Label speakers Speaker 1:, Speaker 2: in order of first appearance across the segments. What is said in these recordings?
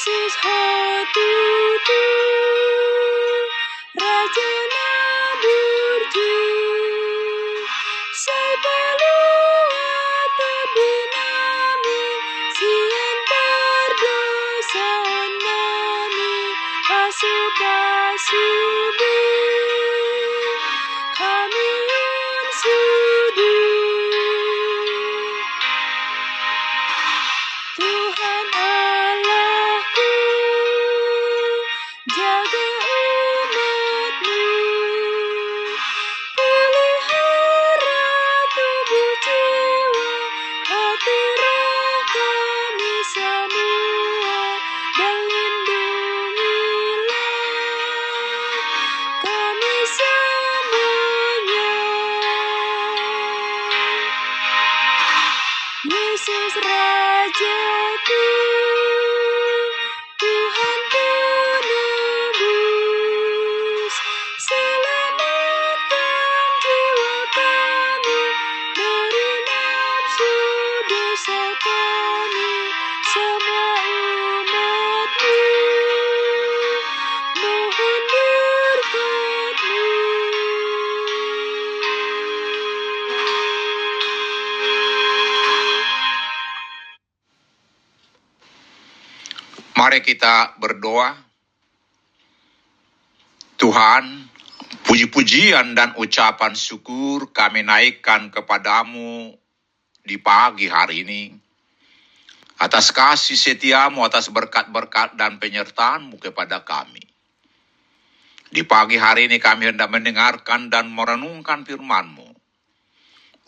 Speaker 1: Jesus hatiku Raja Naburju Sai balua tebinami Sian berdosa nami Pasu-pasubi Yesus Rajaku,
Speaker 2: Mari kita berdoa. Tuhan, puji-pujian dan ucapan syukur kami naikkan kepadamu di pagi hari ini. Atas kasih setiamu, atas berkat-berkat dan penyertaanmu kepada kami. Di pagi hari ini kami hendak mendengarkan dan merenungkan firman-Mu.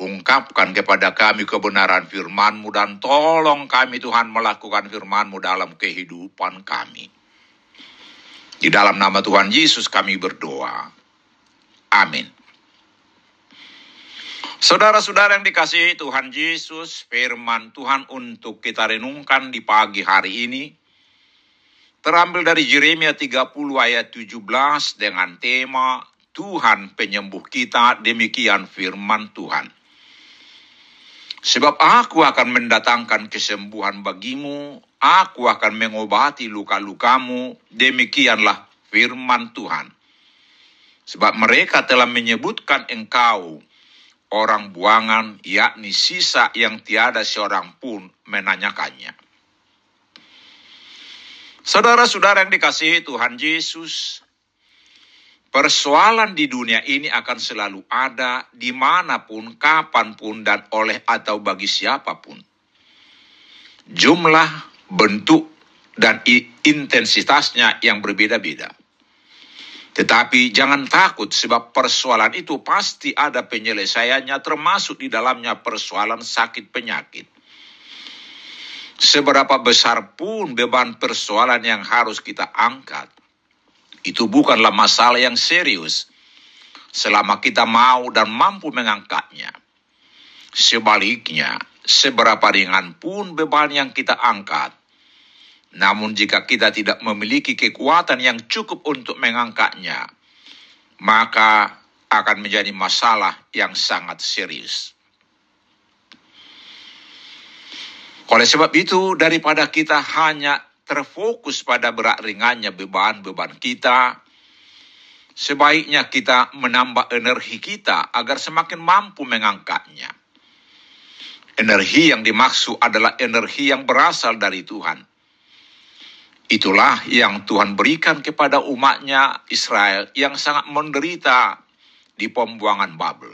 Speaker 2: Ungkapkan kepada kami kebenaran firman-Mu dan tolong kami Tuhan melakukan firman-Mu dalam kehidupan kami. Di dalam nama Tuhan Yesus kami berdoa. Amin. Saudara-saudara yang dikasihi Tuhan Yesus, firman Tuhan untuk kita renungkan di pagi hari ini terambil dari Yeremia 30 ayat 17 dengan tema Tuhan penyembuh kita, demikian firman Tuhan. Sebab aku akan mendatangkan kesembuhan bagimu, aku akan mengobati luka-lukamu, demikianlah firman Tuhan. Sebab mereka telah menyebutkan engkau orang buangan, yakni sisa yang tiada seorang pun menanyakannya. Saudara-saudara yang dikasihi Tuhan Yesus, persoalan di dunia ini akan selalu ada di mana pun, kapan pun, dan oleh atau bagi siapa pun. Jumlah, bentuk, dan intensitasnya yang berbeda-beda. Tetapi jangan takut sebab persoalan itu pasti ada penyelesaiannya termasuk di dalamnya persoalan sakit penyakit. Seberapa besar pun beban persoalan yang harus kita angkat, itu bukanlah masalah yang serius selama kita mau dan mampu mengangkatnya. Sebaliknya, seberapa ringan pun beban yang kita angkat, namun jika kita tidak memiliki kekuatan yang cukup untuk mengangkatnya, maka akan menjadi masalah yang sangat serius. Oleh sebab itu, daripada kita hanya terfokus pada berat ringannya beban-beban kita, sebaiknya kita menambah energi kita agar semakin mampu mengangkatnya. Energi yang dimaksud adalah energi yang berasal dari Tuhan. Itulah yang Tuhan berikan kepada umatnya Israel yang sangat menderita di pembuangan Babel.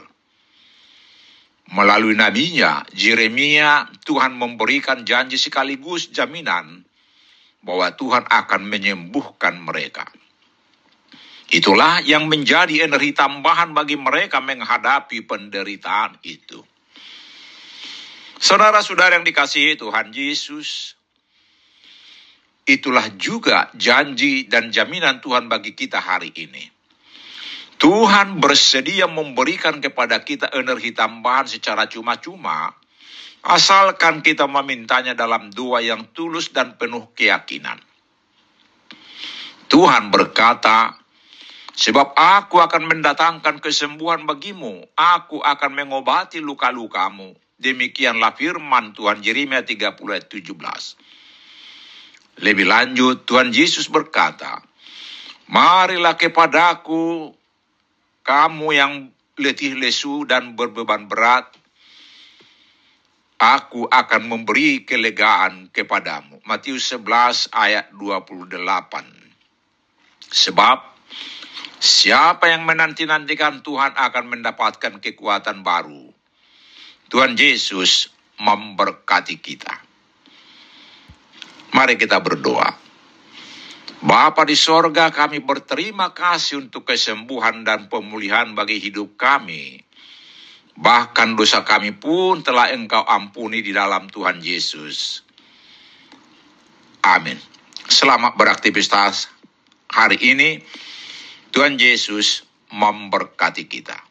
Speaker 2: Melalui nabinya, Jeremia, Tuhan memberikan janji sekaligus jaminan bahwa Tuhan akan menyembuhkan mereka. Itulah yang menjadi energi tambahan bagi mereka menghadapi penderitaan itu. Saudara-saudara yang dikasihi Tuhan Yesus, itulah juga janji dan jaminan Tuhan bagi kita hari ini. Tuhan bersedia memberikan kepada kita energi tambahan secara cuma-cuma, asalkan kita memintanya dalam doa yang tulus dan penuh keyakinan. Tuhan berkata, Sebab aku akan mendatangkan kesembuhan bagimu, aku akan mengobati luka-lukamu. Demikianlah firman Tuhan Yeremia 30 ayat 17. Lebih lanjut, Tuhan Yesus berkata, Marilah kepadaku, kamu yang letih lesu dan berbeban berat, aku akan memberi kelegaan kepadamu. Matius 11 ayat 28. Sebab Siapa yang menanti-nantikan Tuhan akan mendapatkan kekuatan baru. Tuhan Yesus memberkati kita. Mari kita berdoa. Bapa di sorga kami berterima kasih untuk kesembuhan dan pemulihan bagi hidup kami. Bahkan dosa kami pun telah engkau ampuni di dalam Tuhan Yesus. Amin. Selamat beraktivitas hari ini. Tuhan Yesus memberkati kita.